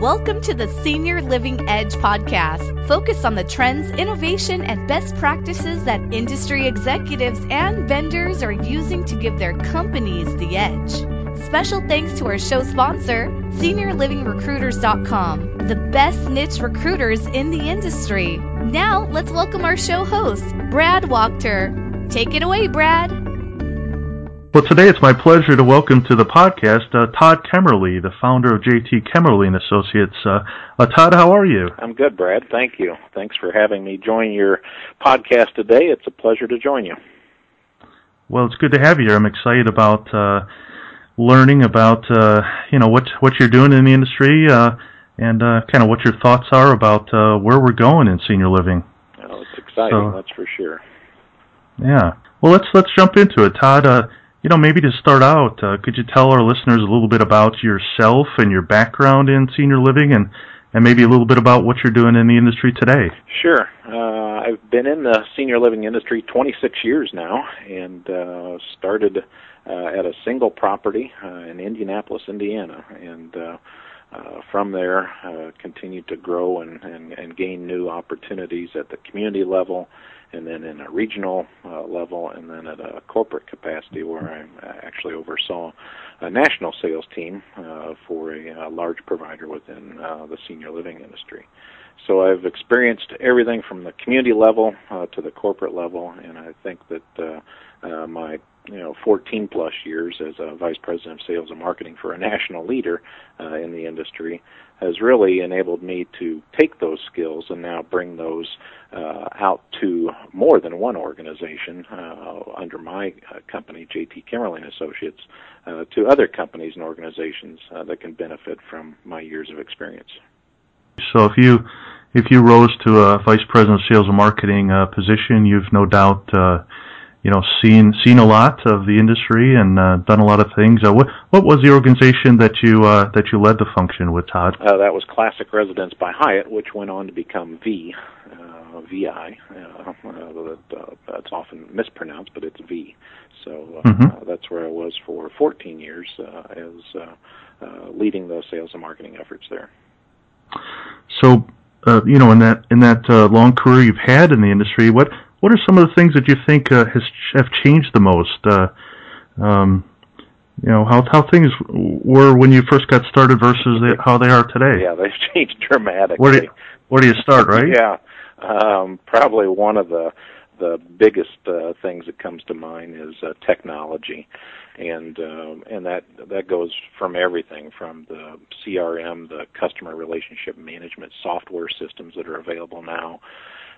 Welcome to the Senior Living Edge podcast, focused on the trends, innovation, and best practices that industry executives and vendors are using to give their companies the edge. Special thanks to our show sponsor, SeniorLivingRecruiters.com, the best niche recruiters in the industry. Now, let's welcome our show host, Brad Wachter. Take it away, Brad. Well, today it's my pleasure to welcome to the podcast uh, Todd Kemerly, the founder of JT Kemerly and Associates. Uh, uh, Todd, how are you? I'm good, Brad. Thank you. Thanks for having me join your podcast today. It's a pleasure to join you. Well, it's good to have you. here. I'm excited about uh, learning about uh, you know what what you're doing in the industry uh, and kind of what your thoughts are about where we're going in senior living. Oh, it's exciting. So, that's for sure. Yeah. Well, let's let's jump into it, Todd. You know, maybe to start out, uh, could you tell our listeners a little bit about yourself and your background in senior living and, and maybe a little bit about what you're doing in the industry today? Sure. Uh, I've been in the senior living industry 26 years now and uh, started uh, at a single property uh, in Indianapolis, Indiana. And uh, uh, from there, uh, continued to grow and, and, and gain new opportunities at the community level and then in a regional uh, level, and then at a corporate capacity where I actually oversaw a national sales team uh, for a, a large provider within uh, the senior living industry. So I've experienced everything from the community level uh, to the corporate level, and I think that uh, uh, my you know 14 plus years as a vice president of sales and marketing for a national leader uh, in the industry has really enabled me to take those skills and now bring those uh, out to more than one organization uh, under my uh, company, JT Kemerly Associates, uh, to other companies and organizations uh, that can benefit from my years of experience. So if you if you rose to a vice president of sales and marketing position, you've no doubt you know seen seen a lot of the industry and uh, done a lot of things. Uh, what what was the organization that you uh, that you led the function with, Todd? Uh, that was Classic Residence by Hyatt, which went on to become Vi, uh, VI. Uh, uh, that's often mispronounced, but it's Vi. So uh, mm-hmm. uh, that's where I was for 14 years uh, as uh, uh, leading the sales and marketing efforts there. So, uh, you know, in that in that uh, long career you've had in the industry, what what are some of the things that you think uh, has have changed the most? Uh, um, you know how how things were when you first got started versus the, how they are today. Yeah, they've changed dramatically. Where do you, where do you start, right? yeah, um, probably one of the the biggest uh, things that comes to mind is uh, technology, and uh, and that that goes from everything from the CRM, the customer relationship management software systems that are available now,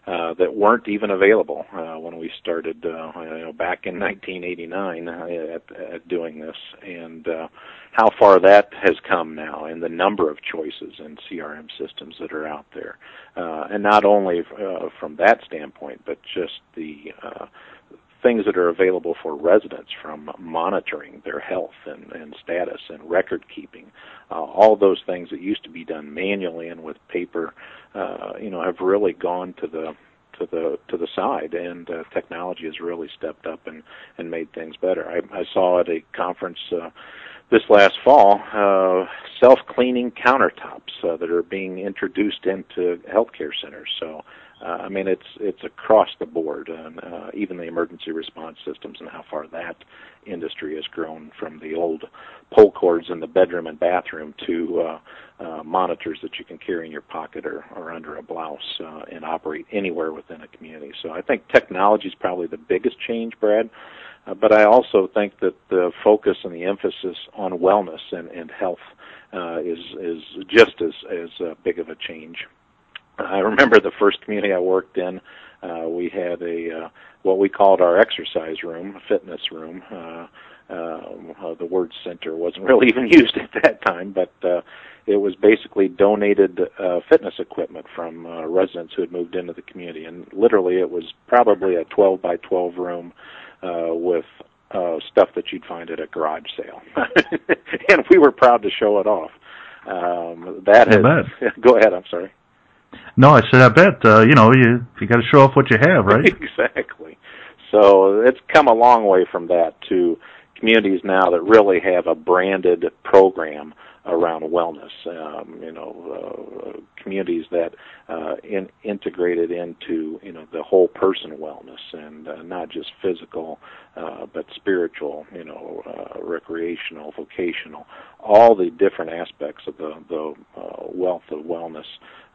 uh, that weren't even available uh, when we started uh, you know, back in 1989 uh, at, at doing this, and uh, how far that has come now, and the number of choices in CRM systems that are out there, uh, and not only uh, from that standpoint, but just the uh, things that are available for residents from monitoring their health and, and status and record keeping. Uh, all those things that used to be done manually and with paper, uh, you know, have really gone to the to the to the side, and uh, technology has really stepped up and and made things better. I, I saw at a conference. Uh, this last fall, uh, self-cleaning countertops uh, that are being introduced into healthcare centers. So uh, I mean, it's it's across the board, and uh, even the emergency response systems and how far that industry has grown from the old pull cords in the bedroom and bathroom to uh, uh, monitors that you can carry in your pocket or, or under a blouse uh, and operate anywhere within a community. So I think technology is probably the biggest change, Brad. But I also think that the focus and the emphasis on wellness and, and health uh, is is just as as uh, big of a change. I remember the first community I worked in. Uh, we had a uh, what we called our exercise room, a fitness room. Uh, uh, the word center wasn't really even used at that time, but uh, it was basically donated uh, fitness equipment from uh, residents who had moved into the community, and literally it was probably a 12 by 12 room uh, with uh, stuff that you'd find at a garage sale, and we were proud to show it off. Um, that has, go ahead. I'm sorry. No, I said I bet. Uh, you know, you you got to show off what you have, right? exactly. So it's come a long way from that to communities now that really have a branded program around wellness. Um, you know, uh, communities that uh, in, integrated into you know the whole person wellness and uh, not just physical, uh, but spiritual. You know, uh, recreational, vocational, all the different aspects of the the uh, wealth of wellness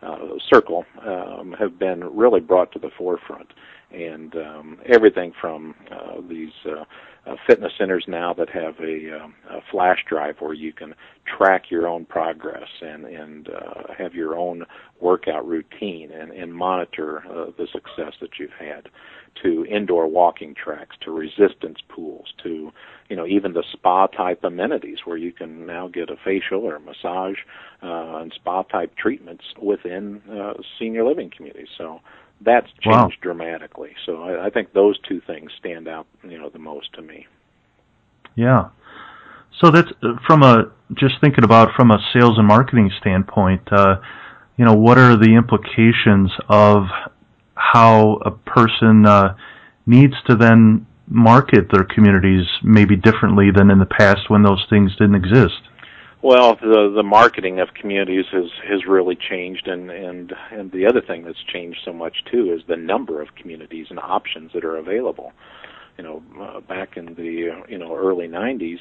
uh, circle um, have been really brought to the forefront, and um, everything from uh, these. Uh, uh, fitness centers now that have a, um, a flash drive where you can track your own progress and and uh, have your own workout routine and, and monitor uh, the success that you've had to indoor walking tracks to resistance pools to you know even the spa type amenities where you can now get a facial or a massage uh, and spa type treatments within uh, senior living communities so that's changed wow. dramatically. So I, I think those two things stand out, you know, the most to me. Yeah. So that's uh, from a just thinking about from a sales and marketing standpoint. Uh, you know, what are the implications of how a person uh, needs to then market their communities maybe differently than in the past when those things didn't exist? Well, the the marketing of communities has has really changed, and and and the other thing that's changed so much too is the number of communities and options that are available. You know, uh, back in the you know early '90s,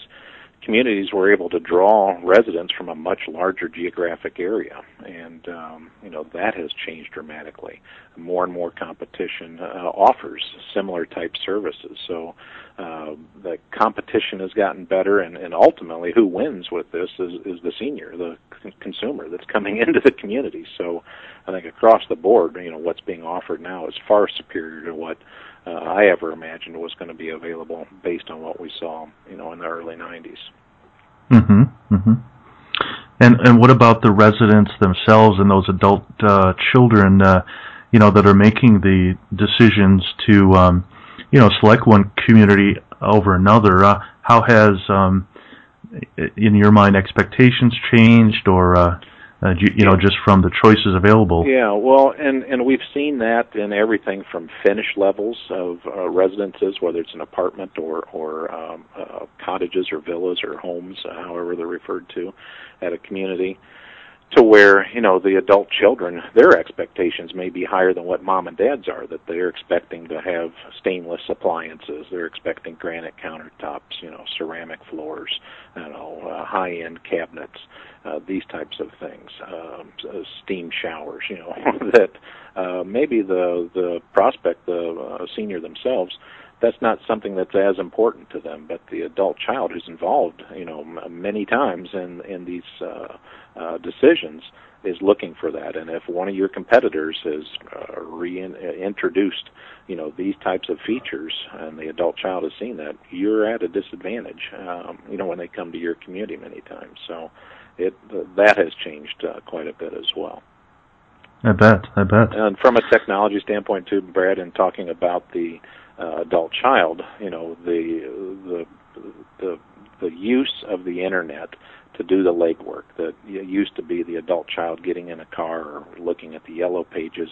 communities were able to draw residents from a much larger geographic area, and um, you know that has changed dramatically. More and more competition uh, offers similar type services, so uh, the competition has gotten better, and, and ultimately, who wins with this is, is the senior, the c- consumer that's coming into the community. So, I think across the board, you know, what's being offered now is far superior to what uh, I ever imagined was going to be available based on what we saw, you know, in the early '90s. Mm-hmm. Mm-hmm. And and what about the residents themselves and those adult uh, children, uh, you know, that are making the decisions to, um, you know, select one community over another? Uh, how has, um, in your mind, expectations changed, or uh, uh, you, you know, just from the choices available. Yeah, well, and and we've seen that in everything from finish levels of uh, residences, whether it's an apartment or or um, uh, cottages or villas or homes, uh, however they're referred to, at a community, to where you know the adult children, their expectations may be higher than what mom and dad's are. That they're expecting to have stainless appliances, they're expecting granite countertops, you know, ceramic floors, you know, uh, high-end cabinets uh, these types of things, um, uh, steam showers. You know that uh, maybe the the prospect, the uh, senior themselves, that's not something that's as important to them. But the adult child who's involved, you know, m- many times in in these uh, uh, decisions is looking for that. And if one of your competitors has uh, reintroduced, you know, these types of features, and the adult child has seen that, you're at a disadvantage. Um, you know, when they come to your community many times. So it that has changed uh, quite a bit as well. I bet. I bet. And from a technology standpoint too, Brad, in talking about the uh, adult child, you know, the the the the use of the internet to do the legwork that used to be the adult child getting in a car or looking at the yellow pages.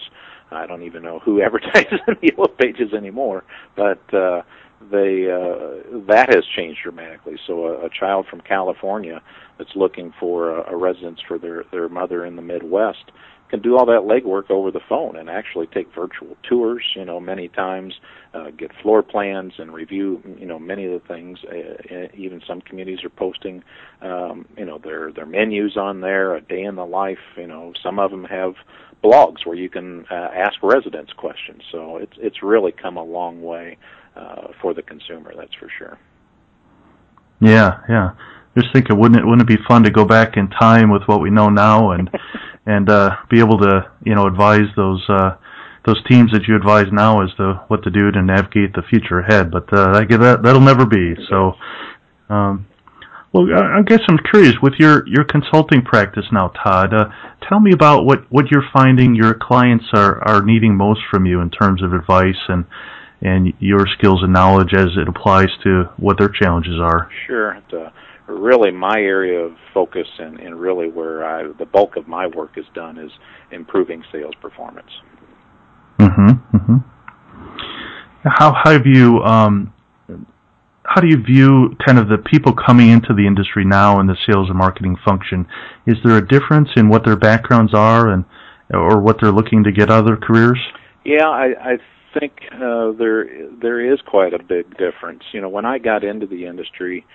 I don't even know who advertises in the yellow pages anymore, but uh, they uh, that has changed dramatically. So a, a child from California that's looking for a, a residence for their their mother in the Midwest can do all that legwork over the phone and actually take virtual tours. You know, many times uh, get floor plans and review. You know, many of the things. Uh, even some communities are posting, um, you know, their their menus on there, a day in the life. You know, some of them have blogs where you can uh, ask residents questions. So it's it's really come a long way uh, for the consumer. That's for sure. Yeah, yeah. Just thinking, wouldn't it wouldn't it be fun to go back in time with what we know now and and uh, be able to you know advise those uh, those teams that you advise now as to what to do to navigate the future ahead. But uh, I that that'll never be. So, um, well, I guess I'm curious with your your consulting practice now, Todd. Uh, tell me about what what you're finding your clients are are needing most from you in terms of advice and and your skills and knowledge as it applies to what their challenges are. Sure. Really, my area of focus and, and really where I, the bulk of my work is done is improving sales performance. Mm-hmm. mm-hmm. How have you um, how do you view kind of the people coming into the industry now in the sales and marketing function? Is there a difference in what their backgrounds are and or what they're looking to get out of their careers? Yeah, I, I think uh, there there is quite a big difference. You know, when I got into the industry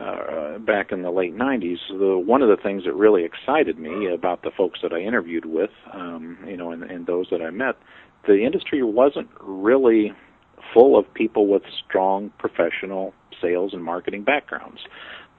uh, back in the late '90s, the, one of the things that really excited me about the folks that I interviewed with, um, you know, and, and those that I met, the industry wasn't really full of people with strong professional sales and marketing backgrounds.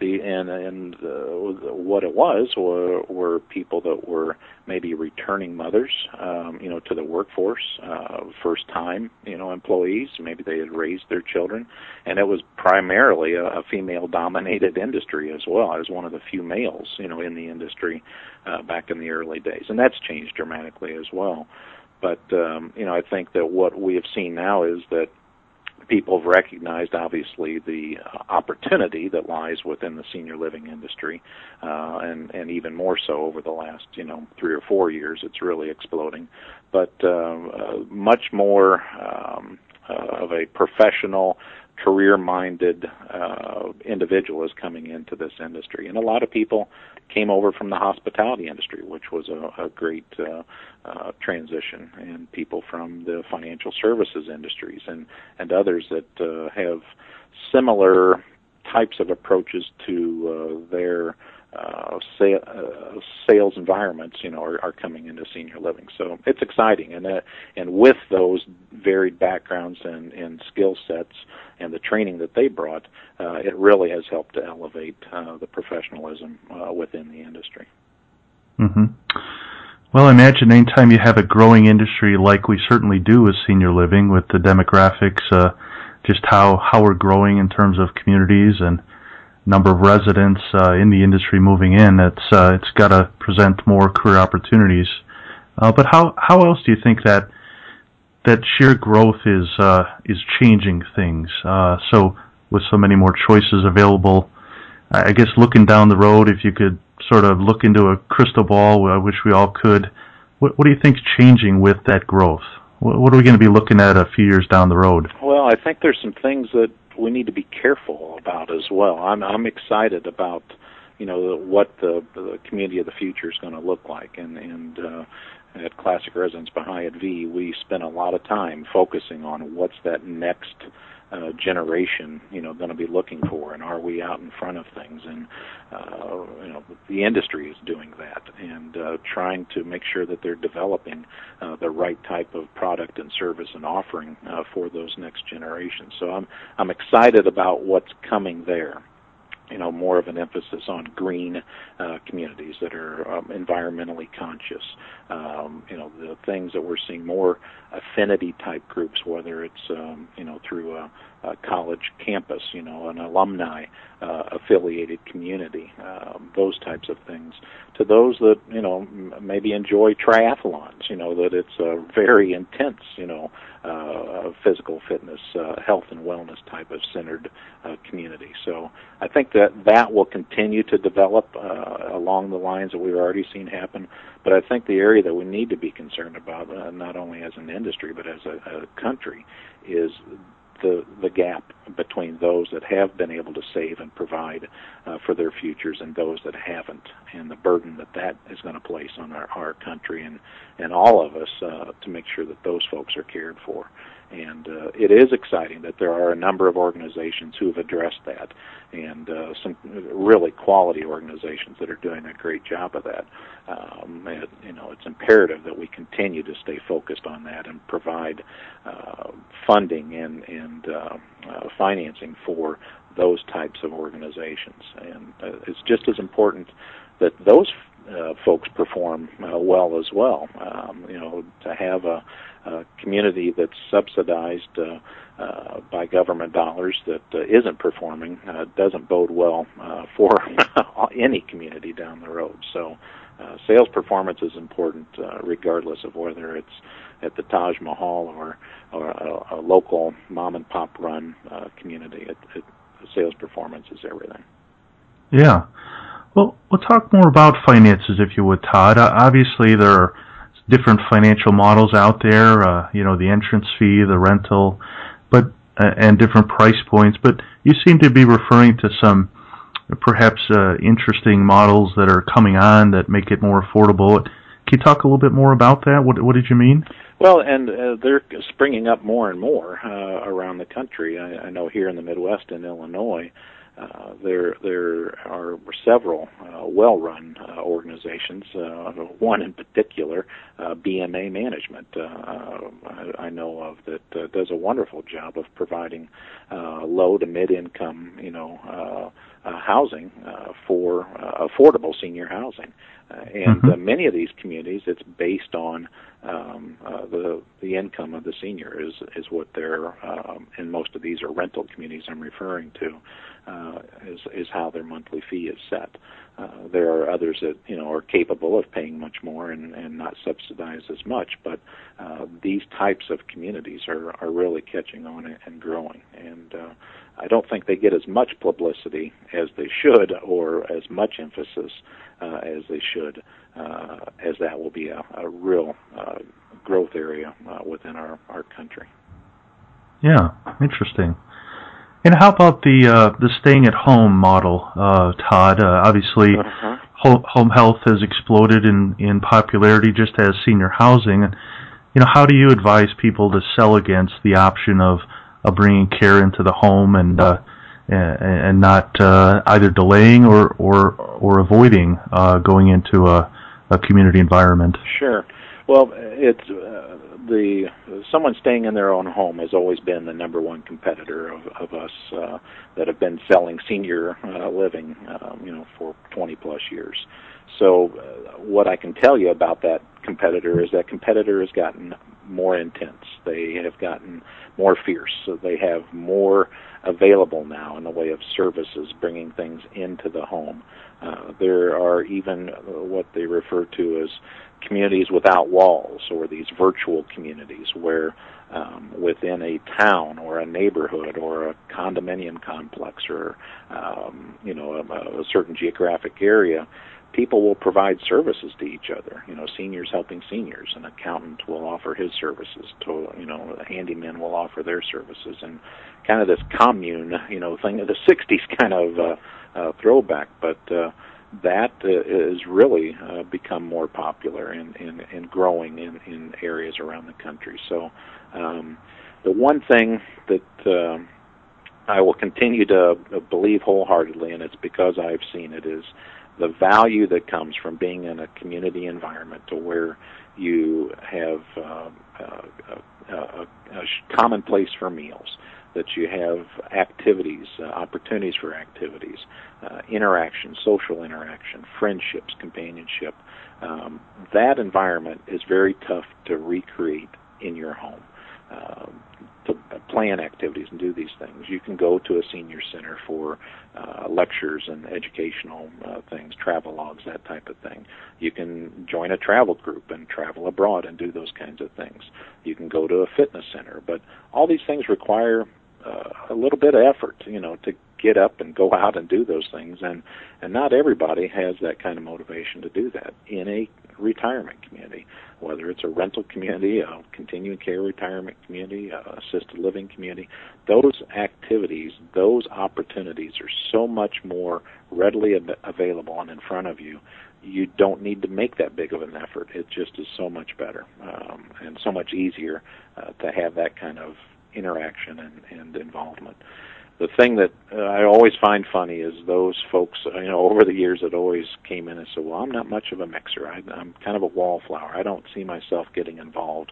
The and and uh, what it was were, were people that were maybe returning mothers, um, you know, to the workforce, uh, first time, you know, employees. Maybe they had raised their children, and it was primarily a, a female-dominated industry as well. I was one of the few males, you know, in the industry uh, back in the early days, and that's changed dramatically as well. But um, you know, I think that what we have seen now is that people have recognized, obviously, the uh, opportunity that lies within the senior living industry, uh, and and even more so over the last you know three or four years, it's really exploding. But uh, uh, much more um, uh, of a professional career-minded uh, individual is coming into this industry, and a lot of people came over from the hospitality industry, which was a, a great uh, uh, transition, and people from the financial services industries and and others that uh, have similar types of approaches to uh, their uh, sa- uh, sales environments, you know, are, are coming into senior living. So it's exciting, and uh, and with those varied backgrounds and, and skill sets and the training that they brought, uh, it really has helped to elevate uh, the professionalism uh, within the industry. Mm-hmm. Well, I imagine anytime you have a growing industry like we certainly do with senior living, with the demographics, uh, just how how we're growing in terms of communities and number of residents uh, in the industry moving in, it's uh, it's got to present more career opportunities. Uh, but how how else do you think that that sheer growth is uh, is changing things? Uh, so with so many more choices available, I guess looking down the road, if you could sort of look into a crystal ball, I wish we all could. What, what do you think is changing with that growth? What, are we going to be looking at a few years down the road? Well, I think there's some things that we need to be careful about as well. I'm I'm excited about you know what the the community of the future is going to look like, and and uh, at Classic Residence by Hyatt Vi, we spend a lot of time focusing on what's that next uh, generation, you know, going to be looking for, and are we out in front of things? And uh, you know, the industry is doing that, and uh, trying to make sure that they're developing uh, the right type of product and service and offering uh, for those next generations. So I'm I'm excited about what's coming there you know more of an emphasis on green uh, communities that are um, environmentally conscious. Um, you know the things that we're seeing more affinity type groups, whether it's um, you know through a, a college campus, you know an alumni uh, affiliated community, um, those types of things. To those that you know maybe enjoy triathlons, you know that it's a very intense you know uh, physical fitness, uh, health and wellness type of centered uh, community. So I think that that will continue to develop uh, along the lines that we've already seen happen. But I think the area that we need to be concerned about, uh, not only as an industry but as a, a country, is the the gap between those that have been able to save and provide uh, for their futures and those that haven't, and the burden that that is going to place on our, our country and and all of us uh, to make sure that those folks are cared for. And uh, it is exciting that there are a number of organizations who have addressed that, and uh, some really quality organizations that are doing a great job of that. Um, and, you know, it's imperative that we continue to stay focused on that and provide uh, funding and and uh, uh, financing for those types of organizations. And uh, it's just as important that those folks perform well as well. Um, you know, to have a, community that's subsidized uh, uh, by government dollars that uh, isn't performing uh, doesn't bode well uh, for any community down the road. So, uh, sales performance is important, uh, regardless of whether it's at the Taj Mahal or or a, a local mom and pop run uh, community. It, it, sales performance is everything. Yeah. Well, we'll talk more about finances, if you would, Todd. Uh, obviously, there are different financial models out there. Uh, you know, the entrance fee, the rental, but uh, and different price points. But you seem to be referring to some perhaps uh, interesting models that are coming on that make it more affordable. Can you talk a little bit more about that? What, what did you mean? Well, and uh, they're springing up more and more uh, around the country. I, I know here in the Midwest in Illinois, uh, there there are several uh, well-run uh, organizations. Uh, one in particular, uh, BMA Management, uh, I, I know of that uh, does a wonderful job of providing uh, low to mid-income, you know, uh, uh, housing uh, for uh, affordable senior housing. Uh, and Mhm. uh, many of these communities, it's based on um, uh, the the income of the senior is is what they're um, and most of these are rental communities I'm referring to uh, is is how their monthly fee is set. Uh, there are others that you know are capable of paying much more and, and not subsidized as much, but uh, these types of communities are are really catching on and, growing. And uh, I don't think they get as much publicity as they should, or as much emphasis uh, as they should, uh, as that will be a, a real uh, growth area uh, within our our country. Yeah, interesting. And how about the uh, the staying at home model, uh, Todd? Uh, obviously, Uh-huh. ho- home health has exploded in in popularity, just as senior housing. And you know, how do you advise people to sell against the option of of bringing care into the home and uh, and, and not uh, either delaying or or or avoiding uh, going into a, a community environment? Sure. Well, it's uh, the someone staying in their own home has always been the number one competitor of, of us uh, that have been selling senior uh, living, um, you know, for 20 plus years. So, uh, what I can tell you about that competitor is that competitor has gotten more intense. They have gotten more fierce. So they have more available now in the way of services, bringing things into the home. Uh, there are even uh, what they refer to as communities without walls, or these virtual communities where um, within a town or a neighborhood or a condominium complex or um, you know a, a certain geographic area, people will provide services to each other. You know, seniors helping seniors. An accountant will offer his services to you know a handyman will offer their services, and kind of this commune you know thing of the '60s kind of uh, uh, throwback, but. Uh, that uh, is really uh, become more popular and, and, and growing in, in areas around the country. So, um, the one thing that uh, I will continue to believe wholeheartedly, and it's because I've seen it, is the value that comes from being in a community environment to where you have uh, uh, a, a, a common place for meals, that you have activities, uh, opportunities for activities, uh, interaction, social interaction, friendships, companionship. Um, that environment is very tough to recreate in your home. Um, to plan activities and do these things. You can go to a senior center for uh, lectures and educational uh, things, travel logs, that type of thing. You can join a travel group and travel abroad and do those kinds of things. You can go to a fitness center, but all these things require uh, a little bit of effort, you know, to get up and go out and do those things. And and not everybody has that kind of motivation to do that in a retirement community whether it's a rental community a continuing care retirement community a assisted living community. Those activities those opportunities are so much more readily av- available and in front of you. You don't need to make that big of an effort. It just is so much better um, and so much easier uh, to have that kind of interaction and, and involvement the thing that uh, I always find funny is those folks, uh, you know, over the years that always came in and said, "Well, I'm not much of a mixer. I, I'm kind of a wallflower. I don't see myself getting involved."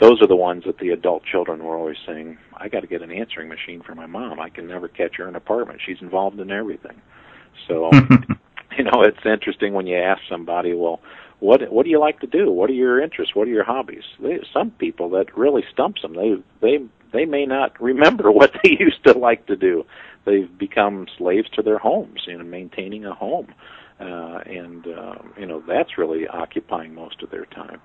Those are the ones that the adult children were always saying, "I got to get an answering machine for my mom. I can never catch her in an apartment. She's involved in everything." So, you know, it's interesting when you ask somebody, "Well, what what do you like to do? What are your interests? What are your hobbies?" They, some people that really stumps them. They they they may not remember what they used to like to do. They've become slaves to their homes, know, maintaining a home. uh, and uh, you know that's really occupying most of their time.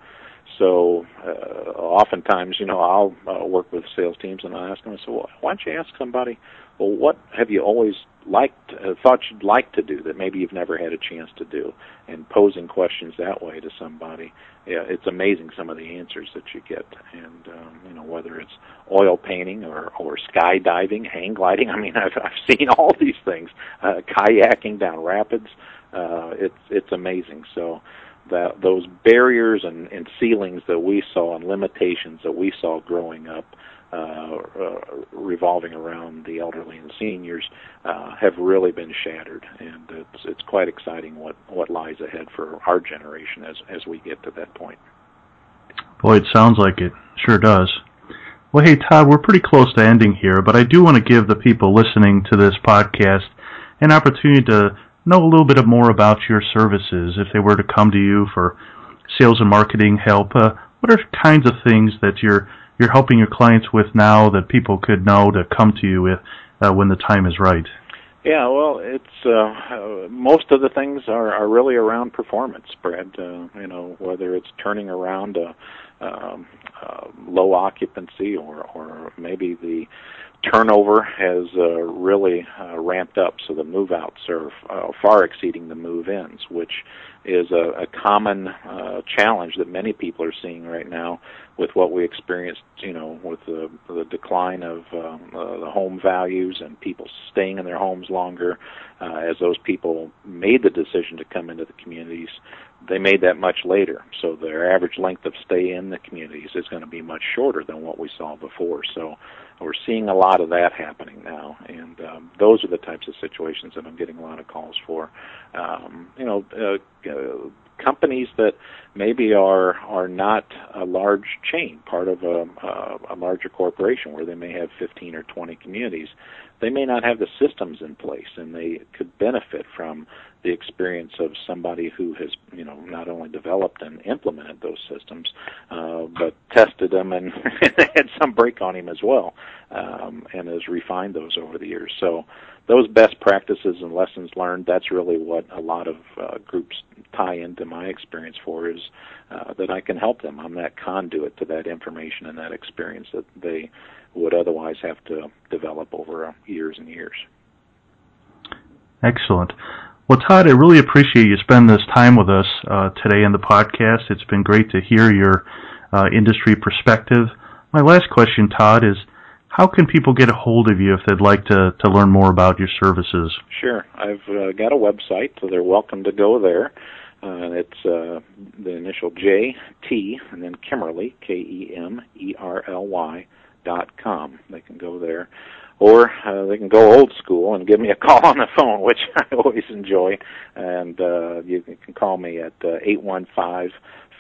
So uh, oftentimes, you know, I'll uh, work with sales teams and I ask them, so well, why don't you ask somebody, well, what have you always liked, uh, thought you'd like to do that maybe you've never had a chance to do, and posing questions that way to somebody, yeah, it's amazing some of the answers that you get, and um, you know whether it's oil painting or or skydiving, hang gliding. I mean, I've I've seen all these things, uh, kayaking down rapids. Uh, it's it's amazing. So that those barriers and, and ceilings that we saw and limitations that we saw growing up uh, uh, revolving around the elderly and seniors uh, have really been shattered, and it's it's quite exciting what what lies ahead for our generation as as we get to that point. Boy, it sounds like it. Sure does. Well, hey Todd, we're pretty close to ending here, but I do want to give the people listening to this podcast an opportunity to know a little bit more about your services if they were to come to you for sales and marketing help. Uh, what are kinds of things that you're you're helping your clients with now that people could know to come to you with uh, when the time is right? Yeah, well, it's uh, most of the things are, are really around performance, Brad. Uh, you know, whether it's turning around a, um, uh, low occupancy or, or maybe the turnover has uh, really uh, ramped up, so the move outs are uh, far exceeding the move ins, which is a, a common uh, challenge that many people are seeing right now with what we experienced, you know, with the, the decline of um, uh, the home values and people staying in their homes longer. Uh, as those people made the decision to come into the communities, they made that much later. So their average length of stay in the communities is going to be much shorter than what we saw before. So we're seeing a lot of that happening now, and um, those are the types of situations that I'm getting a lot of calls for. Um, you know, uh, uh, companies that maybe are are not a large chain, part of a, a, a larger corporation where they may have 15 or 20 communities. They may not have the systems in place, and they could benefit from the experience of somebody who has, you know, not only developed and implemented those systems, uh, but tested them and had some break on him as well, um, and has refined those over the years. So those best practices and lessons learned, that's really what a lot of uh, groups tie into my experience for is uh, that I can help them. I'm that conduit to that information and that experience that they would otherwise have to develop over uh, years and years. Excellent. Well, Todd, I really appreciate you spending this time with us uh, today in the podcast. It's been great to hear your uh, industry perspective. My last question, Todd, is how can people get a hold of you if they'd like to, to learn more about your services? Sure. I've uh, got a website, so they're welcome to go there. Uh, it's uh, the initial J T and then Kemerly K E M E R L Y dot com. They can go there or uh, they can go old school and give me a call on the phone, which I always enjoy. And uh, you can call me at uh, eight one five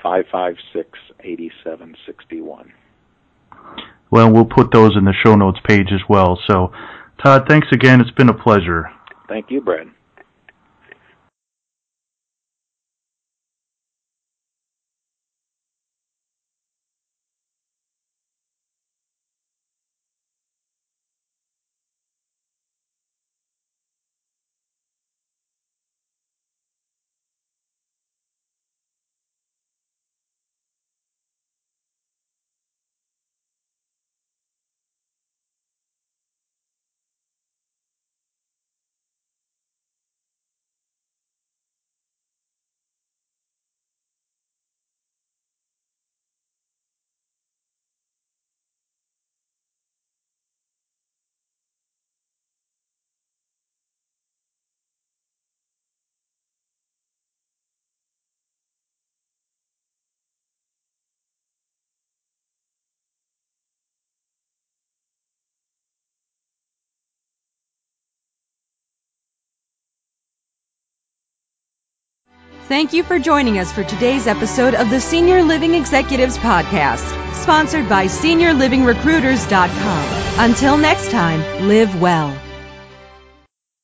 five five six eighty seven sixty one. Well, we'll put those in the show notes page as well. So, Todd, thanks again. It's been a pleasure. Thank you, Brad. Thank you for joining us for today's episode of the Senior Living Executives Podcast, sponsored by SeniorLivingRecruiters.com. Until next time, live well.